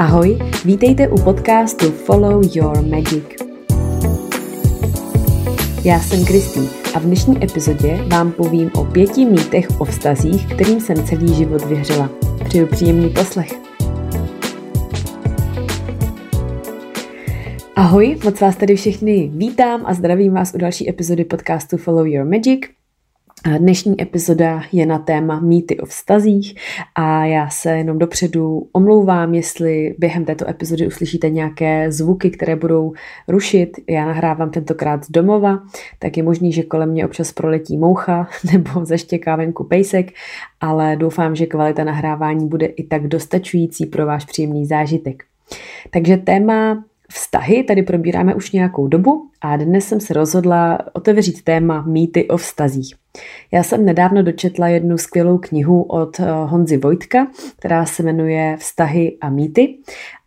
Ahoj, vítejte u podcastu Follow Your Magic. Já jsem Kristý a v dnešní epizodě vám povím o pěti mýtech o vztazích, kterým jsem celý život věřila. Přeju příjemný poslech. Ahoj, moc vás tady všechny vítám a zdravím vás u další epizody podcastu Follow Your Magic. Dnešní epizoda je na téma mýty o vztazích a já se jenom dopředu omlouvám, jestli během této epizody uslyšíte nějaké zvuky, které budou rušit. Já nahrávám tentokrát z domova, tak je možný, že kolem mě občas proletí moucha nebo zaštěká venku pejsek, ale doufám, že kvalita nahrávání bude i tak dostačující pro váš příjemný zážitek. Takže téma Vztahy tady probíráme už nějakou dobu a dnes jsem se rozhodla otevřít téma mýty o vztazích. Já jsem nedávno dočetla jednu skvělou knihu od eh, Honzy Vojtka, která se jmenuje Vztahy a mýty.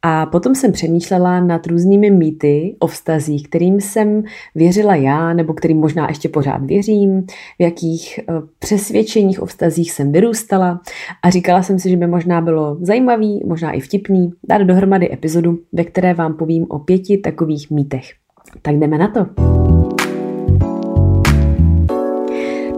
A potom jsem přemýšlela nad různými mýty o vztazích, kterým jsem věřila já, nebo kterým možná ještě pořád věřím, v jakých eh, přesvědčeních o vztazích jsem vyrůstala. A říkala jsem si, že by možná bylo zajímavý, možná i vtipný, dát dohromady epizodu, ve které vám povím o pěti takových mýtech. Tak jdeme na to.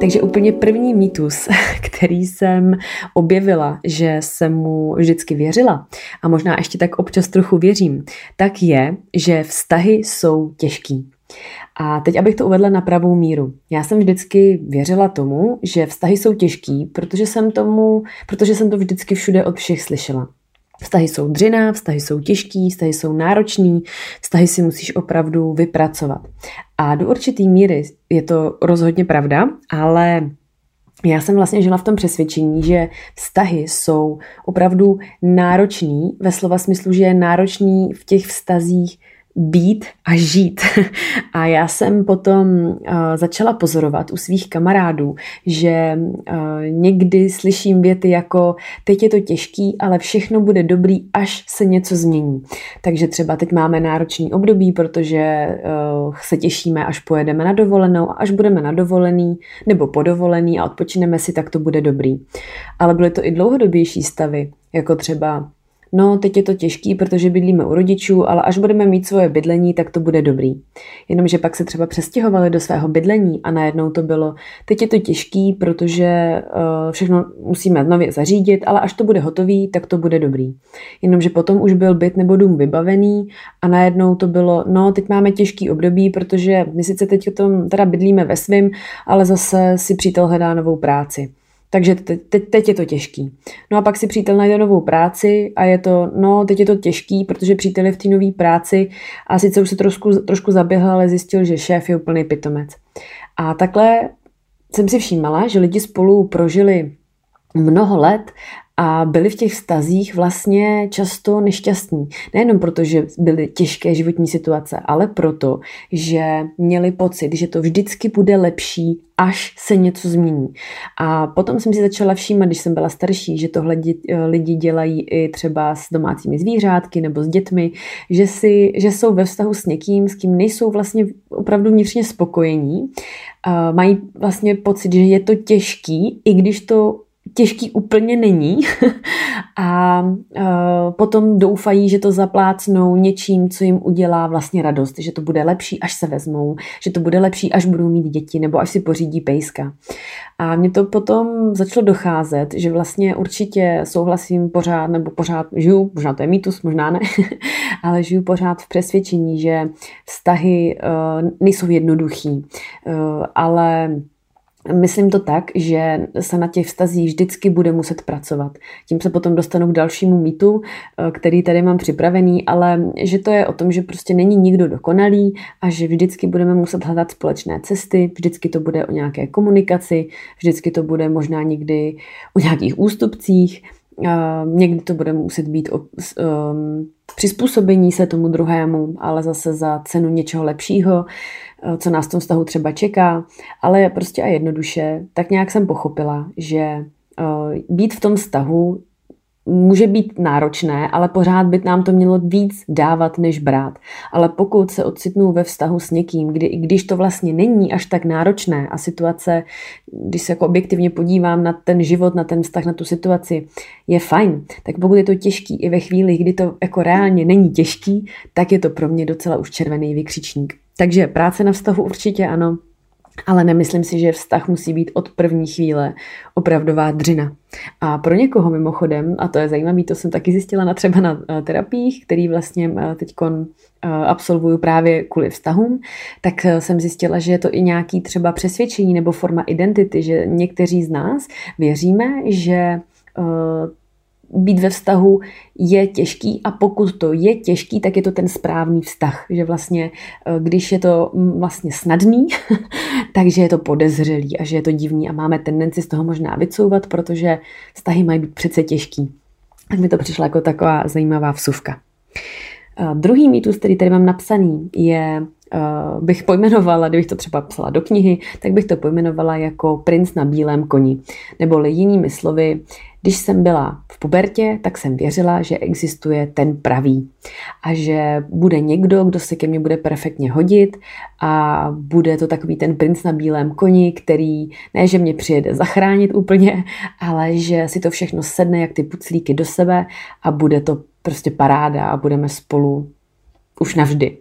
Takže úplně první mýtus, který jsem objevila, že jsem mu vždycky věřila a možná ještě tak občas trochu věřím, tak je, že vztahy jsou těžký. A teď, abych to uvedla na pravou míru. Já jsem vždycky věřila tomu, že vztahy jsou těžký, protože jsem, tomu, protože jsem to vždycky všude od všech slyšela. Vztahy jsou dřina, vztahy jsou těžký, vztahy jsou náročný, vztahy si musíš opravdu vypracovat. A do určitý míry je to rozhodně pravda, ale já jsem vlastně žila v tom přesvědčení, že vztahy jsou opravdu náročný, ve slova smyslu, že je náročný v těch vztazích být a žít. A já jsem potom uh, začala pozorovat u svých kamarádů, že uh, někdy slyším věty jako teď je to těžký, ale všechno bude dobrý, až se něco změní. Takže třeba teď máme náročný období, protože uh, se těšíme, až pojedeme na dovolenou a až budeme na dovolený nebo podovolený a odpočineme si, tak to bude dobrý. Ale byly to i dlouhodobější stavy, jako třeba no teď je to těžký, protože bydlíme u rodičů, ale až budeme mít svoje bydlení, tak to bude dobrý. Jenomže pak se třeba přestěhovali do svého bydlení a najednou to bylo, teď je to těžký, protože uh, všechno musíme nově zařídit, ale až to bude hotový, tak to bude dobrý. Jenomže potom už byl byt nebo dům vybavený a najednou to bylo, no teď máme těžký období, protože my sice teď o tom teda bydlíme ve svým, ale zase si přítel hledá novou práci. Takže teď, teď, teď je to těžký. No a pak si přítel najde novou práci a je to, no teď je to těžký, protože přítel je v té nové práci a sice už se trošku, trošku zaběhl, ale zjistil, že šéf je úplný pitomec. A takhle jsem si všímala, že lidi spolu prožili mnoho let a byli v těch vztazích vlastně často nešťastní. Nejenom proto, že byly těžké životní situace, ale proto, že měli pocit, že to vždycky bude lepší, až se něco změní. A potom jsem si začala všímat, když jsem byla starší, že tohle lidi dělají i třeba s domácími zvířátky nebo s dětmi, že, si, že jsou ve vztahu s někým, s kým nejsou vlastně opravdu vnitřně spokojení, mají vlastně pocit, že je to těžký, i když to těžký úplně není a uh, potom doufají, že to zaplácnou něčím, co jim udělá vlastně radost, že to bude lepší, až se vezmou, že to bude lepší, až budou mít děti nebo až si pořídí pejska. A mně to potom začalo docházet, že vlastně určitě souhlasím pořád, nebo pořád žiju, možná to je mýtus, možná ne, ale žiju pořád v přesvědčení, že vztahy uh, nejsou jednoduchý, uh, ale Myslím to tak, že se na těch vztazích vždycky bude muset pracovat. Tím se potom dostanu k dalšímu mýtu, eh, který tady mám připravený, ale že to je o tom, že prostě není nikdo dokonalý a že vždycky budeme muset hledat společné cesty, vždycky to bude o nějaké komunikaci, vždycky to bude možná někdy o nějakých ústupcích, někdy to bude muset být o um, přizpůsobení se tomu druhému, ale zase za cenu něčeho lepšího. Eh, co nás v tom vztahu třeba čeká, ale prostě a jednoduše, tak nějak jsem pochopila, že eh, být v tom vztahu může být náročné, ale pořád by nám to mělo víc dávat, než brát. Ale pokud se ocitnu ve vztahu s někým, kdy, když to vlastně není až tak náročné a situace, když se jako objektivně podívám na ten život, na ten vztah, na tu situaci, je fajn, tak pokud je to těžký i ve chvíli, kdy to jako reálně není těžký, tak je to pro mě docela už červený vykřičník. Takže práce na vztahu určitě ano, ale nemyslím si, že vztah musí být od první chvíle opravdová dřina. A pro někoho mimochodem, a to je zajímavé, to jsem taky zjistila na třeba na eh, terapiích, který vlastně eh, teď eh, absolvuju právě kvůli vztahům, tak jsem zjistila, že je to i nějaký třeba přesvědčení nebo forma identity, že někteří z nás věříme, že být ve vztahu je těžký a pokud to je těžký, tak je to ten správný vztah. Že vlastně, eh, když je to mm, vlastně snadný, takže je to podezřelý a že je to divný a máme tendenci z toho možná vycouvat, protože vztahy mají být přece těžký. Tak mi to přišla jako taková zajímavá vsuvka. Uh, druhý mýtus, který tady mám napsaný, je uh, bych pojmenovala, kdybych to třeba psala do knihy, tak bych to pojmenovala jako princ na bílém koni. Nebo jinými slovy, když jsem byla v pubertě, tak jsem věřila, že existuje ten pravý a že bude někdo, kdo se ke mně bude perfektně hodit a bude to takový ten princ na bílém koni, který ne, že mě přijede zachránit úplně, ale že si to všechno sedne jak ty puclíky do sebe a bude to prostě paráda a budeme spolu už navždy.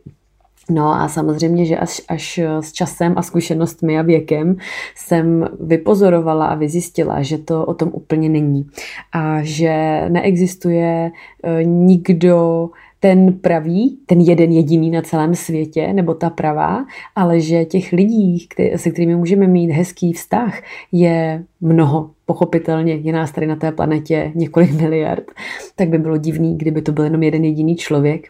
No a samozřejmě, že až, až s časem a zkušenostmi a věkem jsem vypozorovala a vyzjistila, že to o tom úplně není. A že neexistuje e, nikdo, ten pravý, ten jeden jediný na celém světě, nebo ta pravá, ale že těch lidí, se kterými můžeme mít hezký vztah, je mnoho. Pochopitelně je nás tady na té planetě několik miliard, tak by bylo divný, kdyby to byl jenom jeden jediný člověk.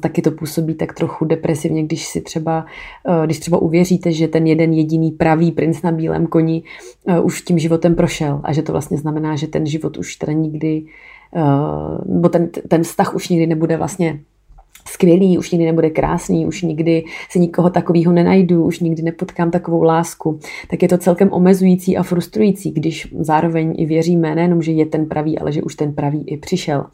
Taky to působí tak trochu depresivně, když si třeba, eh, když třeba uvěříte, že ten jeden jediný pravý princ na bílém koni eh, už tím životem prošel. A že to vlastně znamená, že ten život už teda nikdy, eh, nebo ten, ten vztah už nikdy nebude vlastně skvělý, už nikdy nebude krásný, už nikdy se nikoho takového nenajdu, už nikdy nepotkám takovou lásku, tak je to celkem omezující a frustrující, když zároveň i věříme nejenom, že je ten pravý, ale že už ten pravý i přišel.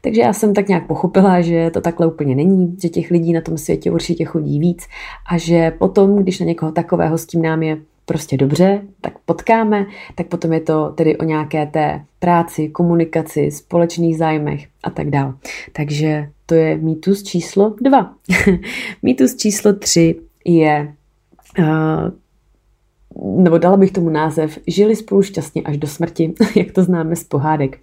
Takže já jsem tak nějak pochopila, že to takhle úplně není, že těch lidí na tom světě určitě chodí víc a že potom, když na někoho takového s tím nám je prostě dobře, tak potkáme, tak potom je to tedy o nějaké té práci, komunikaci, společných zájmech a tak dále. Takže to je mýtus číslo dva. mýtus číslo tři je uh, nebo dala bych tomu název, žili spolu šťastně až do smrti, jak to známe z pohádek.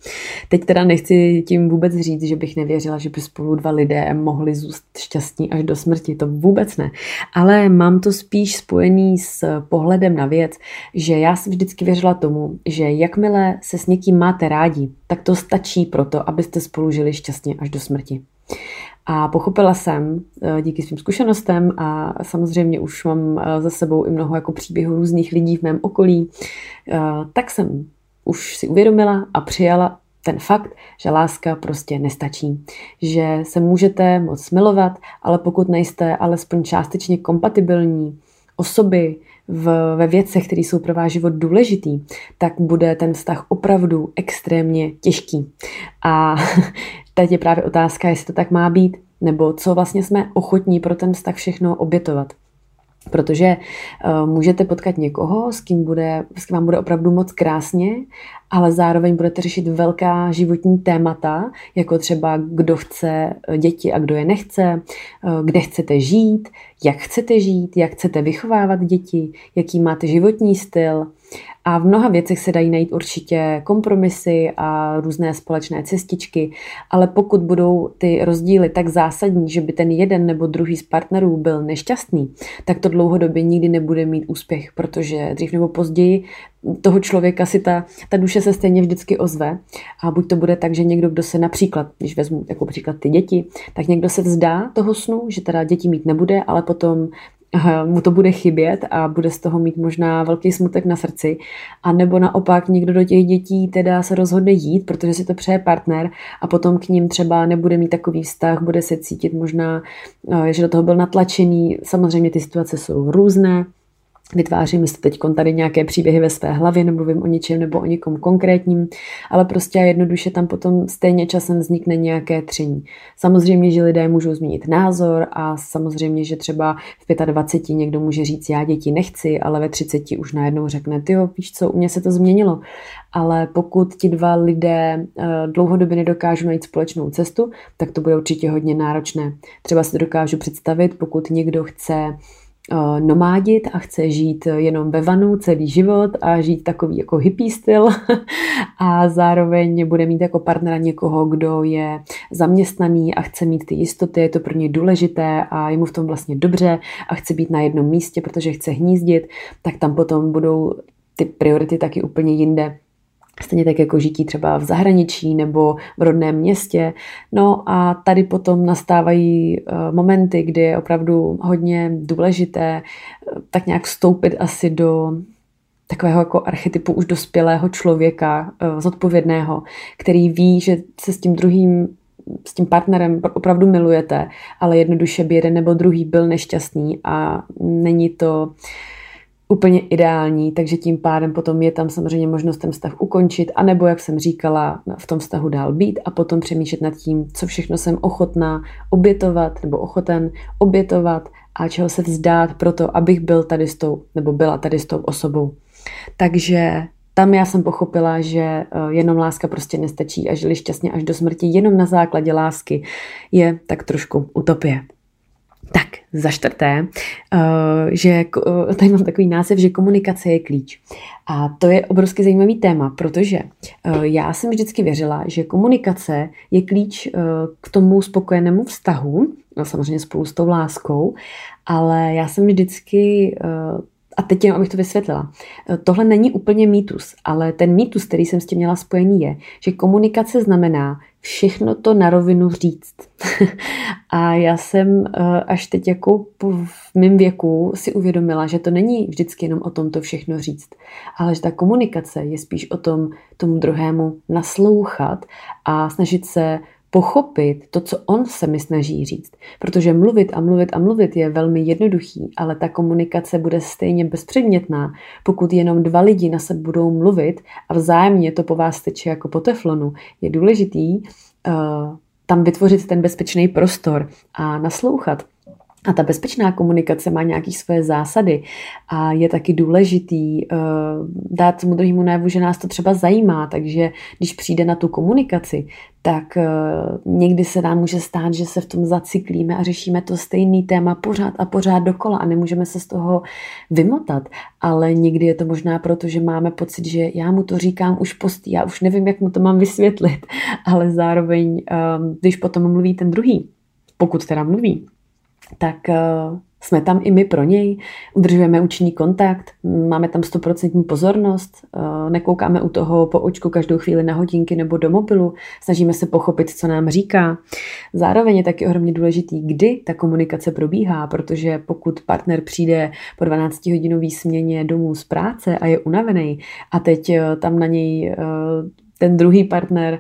Teď teda nechci tím vůbec říct, že bych nevěřila, že by spolu dva lidé mohli zůstat šťastní až do smrti, to vůbec ne. Ale mám to spíš spojený s pohledem na věc, že já jsem vždycky věřila tomu, že jakmile se s někým máte rádi, tak to stačí pro to, abyste spolu žili šťastně až do smrti. A pochopila jsem eh, díky svým zkušenostem a samozřejmě už mám eh, za sebou i mnoho jako příběhů různých lidí v mém okolí, eh, tak jsem už si uvědomila a přijala ten fakt, že láska prostě nestačí. Že se můžete moc milovat, ale pokud nejste alespoň částečně kompatibilní osoby v, ve věcech, které jsou pro váš život důležitý, tak bude ten vztah opravdu extrémně těžký. A teď je právě otázka, jestli to tak má být, nebo co vlastně jsme ochotní pro ten vztah všechno obětovat. Protože uh, můžete potkat někoho, s kým, bude, s kým vám bude opravdu moc krásně, ale zároveň budete řešit velká životní témata, jako třeba kdo chce děti a kdo je nechce, uh, kde chcete žít, jak chcete žít, jak chcete vychovávat děti, jaký máte životní styl, a v mnoha věcech se dají najít určitě kompromisy a různé společné cestičky, ale pokud budou ty rozdíly tak zásadní, že by ten jeden nebo druhý z partnerů byl nešťastný, tak to dlouhodobě nikdy nebude mít úspěch, protože dřív nebo později toho člověka si ta, ta duše se stejně vždycky ozve. A buď to bude tak, že někdo, kdo se například, když vezmu jako příklad ty děti, tak někdo se vzdá toho snu, že teda děti mít nebude, ale potom mu to bude chybět a bude z toho mít možná velký smutek na srdci. A nebo naopak někdo do těch dětí teda se rozhodne jít, protože si to přeje partner a potom k ním třeba nebude mít takový vztah, bude se cítit možná, eh, že do toho byl natlačený. Samozřejmě ty situace jsou různé, vytvářím si teď tady nějaké příběhy ve své hlavě, nemluvím o ničem nebo o někom konkrétním, ale prostě a jednoduše tam potom stejně časem vznikne nějaké tření. Samozřejmě, že lidé můžou změnit názor a samozřejmě, že třeba v 25 někdo může říct, já děti nechci, ale ve 30 už najednou řekne, ty víš co, u mě se to změnilo. Ale pokud ti dva lidé eh, dlouhodobě nedokážou najít společnou cestu, tak to bude určitě hodně náročné. Třeba si to dokážu představit, pokud někdo chce nomádit a chce žít jenom ve vanu celý život a žít takový jako hippie styl. A zároveň bude mít jako partnera někoho, kdo je zaměstnaný a chce mít ty jistoty, je to pro něj důležité a je mu v tom vlastně dobře a chce být na jednom místě, protože chce hnízdit, tak tam potom budou ty priority taky úplně jinde Stejně tak jako žití třeba v zahraničí nebo v rodném městě. No a tady potom nastávají eh, momenty, kdy je opravdu hodně důležité eh, tak nějak vstoupit asi do takového jako archetypu už dospělého člověka, eh, zodpovědného, který ví, že se s tím druhým s tím partnerem opravdu milujete, ale jednoduše by jeden nebo druhý byl nešťastný a není to uh, úplně ideální, takže tím pádem potom je tam samozřejmě možnost ten vztah ukončit, anebo, jak jsem říkala, v tom vztahu dál být a potom přemýšlet nad tím, co všechno jsem ochotná obětovat nebo ochoten obětovat a čeho se vzdát pro to, abych byl tady s tou, nebo byla tady s tou osobou. Takže tam já jsem pochopila, že eh, jenom láska prostě nestačí a žili šťastně až do smrti jenom na základě lásky je tak trošku utopie. Tak, za čtvrté, eh, že eh, tady mám takový název, že komunikace je klíč. A to je obrovsky zajímavý téma, protože eh, já jsem vždycky věřila, že komunikace je klíč k tomu spokojenému vztahu, no samozřejmě spolu s tou láskou, ale já jsem vždycky a teď jenom, abych to vysvětlila. Tohle není úplně mýtus, ale ten mýtus, který jsem s tím měla spojený, je, že komunikace znamená, všechno to na rovinu říct. a já jsem eh, až teď jako v mém věku si uvědomila, že to není vždycky jenom o tom to všechno říct, ale že ta komunikace je spíš o tom tomu druhému naslouchat a snažit se pochopit to, co on se mi snaží říct. Protože mluvit a mluvit a mluvit je velmi jednoduchý, ale ta komunikace bude stejně bezpředmětná, pokud jenom dva lidi na sebe budou mluvit a vzájemně to po vás teče jako po teflonu. Je důležitý uh, tam vytvořit ten bezpečný prostor a naslouchat. A ta bezpečná komunikace má nějaké své zásady a je taky důležitý uh, dát tomu druhému najevu, že nás to třeba zajímá, takže když přijde na tu komunikaci, tak uh, někdy se nám může stát, že se v tom zacyklíme a řešíme to stejný téma pořád a pořád dokola a nemůžeme se z toho vymotat. Ale někdy je to možná proto, že máme pocit, že já mu to říkám už postý, já už nevím, jak mu to mám vysvětlit, ale zároveň, um, když potom mluví ten druhý, pokud teda mluví, tak eh, jsme tam i my pro něj, udržujeme účinný kontakt, máme tam stoprocentní pozornost, eh, nekoukáme u toho po očku každou chvíli na hodinky nebo do mobilu, snažíme se pochopit, co nám říká. Zároveň je taky ohromně důležitý, kdy ta komunikace probíhá, protože pokud partner přijde po 12 hodinové směně domů z práce a je unavený a teď eh, tam na něj ten druhý partner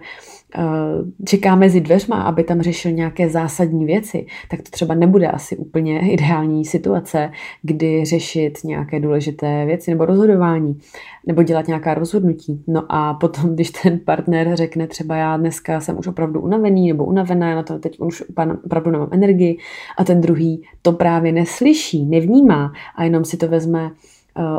Eh, čeká mezi dveřma, aby tam řešil nějaké zásadní věci, tak to třeba nebude asi úplně ideální situace, kdy řešit nějaké důležité věci nebo rozhodování, nebo dělat nějaká rozhodnutí. No a potom, když ten partner řekne třeba já dneska jsem už opravdu unavený nebo unavená, na to teď už opravdu nemám energii a ten druhý to právě neslyší, nevnímá a jenom si to vezme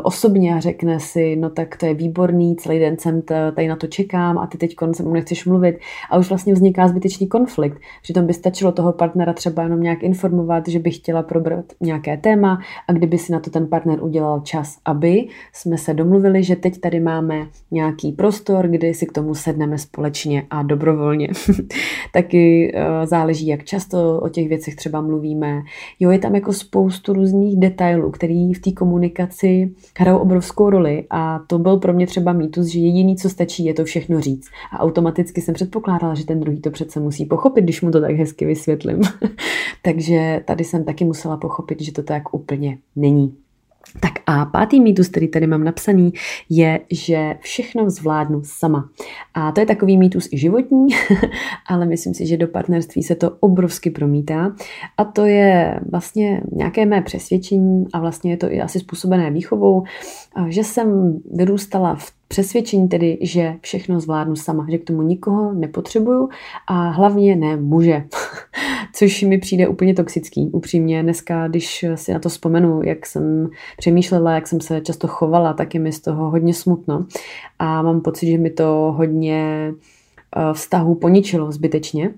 osobně a řekne si, no tak to je výborný, celý den jsem tady na to čekám a ty teď se mnou nechceš mluvit a už vlastně vzniká zbytečný konflikt. Přitom by stačilo toho partnera třeba jenom nějak informovat, že by chtěla probrat nějaké téma a kdyby si na to ten partner udělal čas, aby jsme se domluvili, že teď tady máme nějaký prostor, kdy si k tomu sedneme společně a dobrovolně. Taky uh, záleží, jak často o těch věcech třeba mluvíme. Jo, je tam jako spoustu různých detailů, který v té komunikaci hrajou obrovskou roli a to byl pro mě třeba mýtus, že jediný, co stačí, je to všechno říct. A automaticky jsem předpokládala, že ten druhý to přece musí pochopit, když mu to tak hezky vysvětlím. Takže tady jsem taky musela pochopit, že to tak úplně není. Tak a pátý mýtus, který tady mám napsaný, je, že všechno zvládnu sama. A to je takový mýtus i životní, ale myslím si, že do partnerství se to obrovsky promítá. A to je vlastně nějaké mé přesvědčení a vlastně je to i asi způsobené výchovou, že jsem vyrůstala v přesvědčení tedy, že všechno zvládnu sama, že k tomu nikoho nepotřebuju a hlavně ne muže. Což mi přijde úplně toxický. Upřímně dneska, když si na to vzpomenu, jak jsem přemýšlela, jak jsem se často chovala, tak je mi z toho hodně smutno. A mám pocit, že mi to hodně eh, vztahu poničilo zbytečně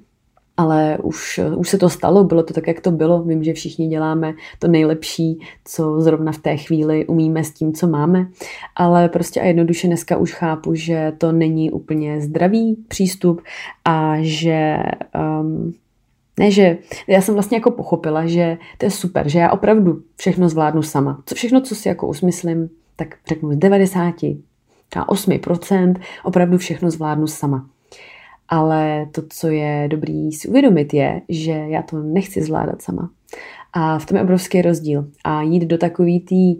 ale už, už se to stalo, bylo to tak, jak to bylo. Vím, že všichni děláme to nejlepší, co zrovna v té chvíli umíme s tím, co máme, ale prostě a jednoduše dneska už chápu, že to není úplně zdravý přístup a že um, ne, že já jsem vlastně jako pochopila, že to je super, že já opravdu všechno zvládnu sama. Co všechno, co si jako usmyslím, tak řeknu z 90, třeba 8%, opravdu všechno zvládnu sama. Ale to, co je dobrý si uvědomit, je, že já to nechci zvládat sama. A v tom je obrovský rozdíl. A jít do takový tý,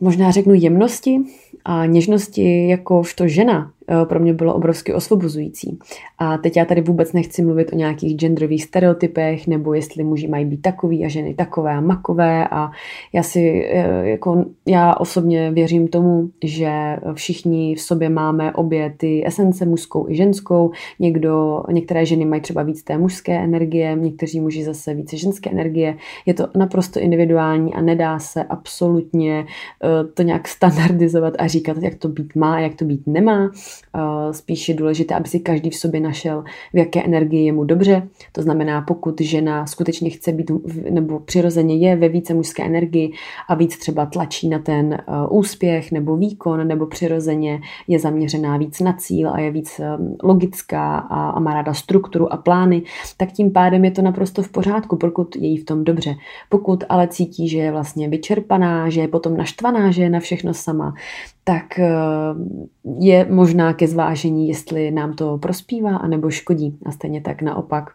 možná řeknu jemnosti a něžnosti jakožto žena, pro mě bylo obrovsky osvobozující. A teď já tady vůbec nechci mluvit o nějakých genderových stereotypech, nebo jestli muži mají být takový a ženy takové a makové. A já si, eh, jako já osobně věřím tomu, že všichni v sobě máme obě ty esence, mužskou i ženskou. Někdo, některé ženy mají třeba víc té mužské energie, někteří muži zase více ženské energie. Je to naprosto individuální a nedá se absolutně eh, to nějak standardizovat a říkat, jak to být má, jak to být nemá. Spíš je důležité, aby si každý v sobě našel, v jaké energii je mu dobře. To znamená, pokud žena skutečně chce být, nebo přirozeně je ve více mužské energii a víc třeba tlačí na ten úspěch nebo výkon, nebo přirozeně je zaměřená víc na cíl a je víc logická a, a má ráda strukturu a plány, tak tím pádem je to naprosto v pořádku, pokud je jí v tom dobře. Pokud ale cítí, že je vlastně vyčerpaná, že je potom naštvaná, že je na všechno sama, tak eh, je možná ke zvážení, jestli nám to prospívá anebo škodí. A stejně tak naopak,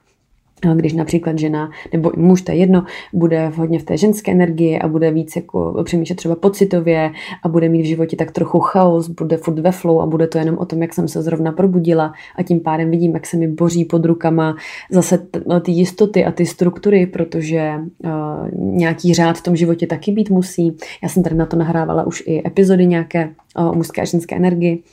když například žena nebo muž, to je jedno, bude hodně v té ženské energii a bude víc jako přemýšlet třeba pocitově a bude mít v životě tak trochu chaos, bude furt ve flow a bude to jenom o tom, jak jsem se zrovna probudila a tím pádem vidím, jak se mi boří pod rukama zase no, ty jistoty a ty struktury, protože uh, nějaký řád v tom životě taky být musí. Já jsem tady na to nahrávala už i epizody nějaké o mužské a ženské energii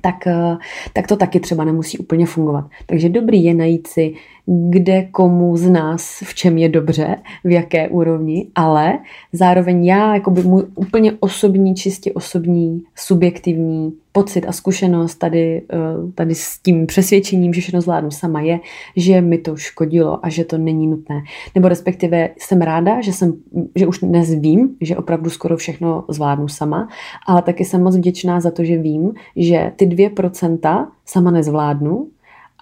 tak, eh, tak to taky třeba nemusí úplně fungovat. Takže dobrý je najít si, kde komu z nás v čem je dobře, v jaké úrovni, ale zároveň já, jako by můj úplně osobní, čistě osobní, subjektivní pocit a zkušenost tady, eh, tady s tím přesvědčením, že všechno zvládnu sama je, že mi to škodilo a že to není nutné. Nebo respektive jsem ráda, že, jsem, že už dnes vím, že opravdu skoro všechno zvládnu sama, ale taky jsem moc vděčná za to, že vím, že ty 2% sama nezvládnu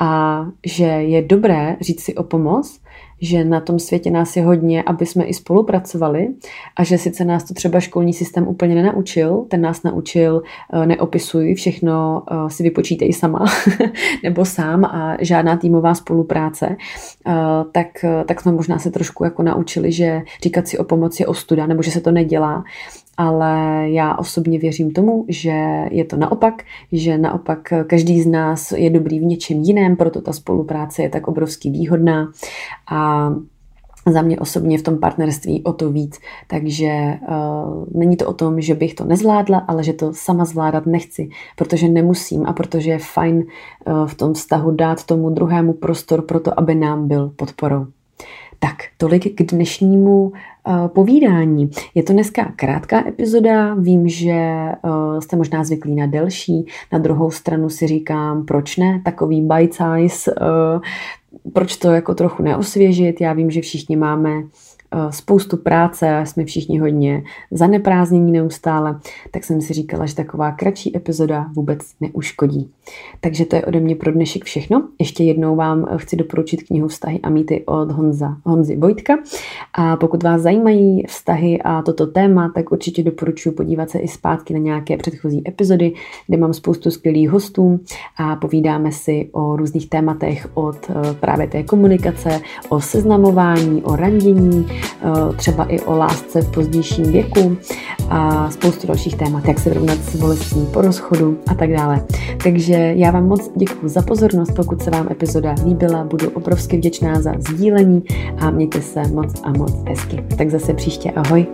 a že je dobré říct si o pomoc, že na tom světě nás je hodně, aby jsme i spolupracovali a že sice nás to třeba školní systém úplně nenaučil, ten nás naučil eh, neopisuj, všechno eh, si vypočítej sama nebo sám a žádná týmová spolupráce, eh, tak, tak jsme možná se trošku jako naučili, že říkat si o pomoci je ostuda nebo že se to nedělá ale já osobně věřím tomu, že je to naopak, že naopak každý z nás je dobrý v něčem jiném, proto ta spolupráce je tak obrovský výhodná a za mě osobně v tom partnerství o to víc. Takže uh, není to o tom, že bych to nezvládla, ale že to sama zvládat nechci, protože nemusím a protože je fajn uh, v tom vztahu dát tomu druhému prostor pro to, aby nám byl podporou. Tak, tolik k dnešnímu uh, povídání. Je to dneska krátká epizoda, vím, že uh, jste možná zvyklí na delší, na druhou stranu si říkám, proč ne, takový bite size, uh, proč to jako trochu neosvěžit, já vím, že všichni máme spoustu práce, jsme všichni hodně zaneprázdnění neustále, tak jsem si říkala, že taková kratší epizoda vůbec neuškodí. Takže to je ode mě pro dnešek všechno. Ještě jednou vám chci doporučit knihu Vztahy a mýty od Honza, Honzy Vojtka. A pokud vás zajímají vztahy a toto téma, tak určitě doporučuji podívat se i zpátky na nějaké předchozí epizody, kde mám spoustu skvělých hostů a povídáme si o různých tématech od eh, právě té komunikace, o seznamování, o randění, eh, třeba i o lásce v pozdějším věku a spoustu dalších témat, jak se vyrovnat s bolestí po rozchodu a tak dále. Takže já vám moc děkuji za pozornost, pokud se vám epizoda líbila, budu obrovsky vděčná za sdílení a mějte se moc a moc hezky. Tak zase příště ahoj.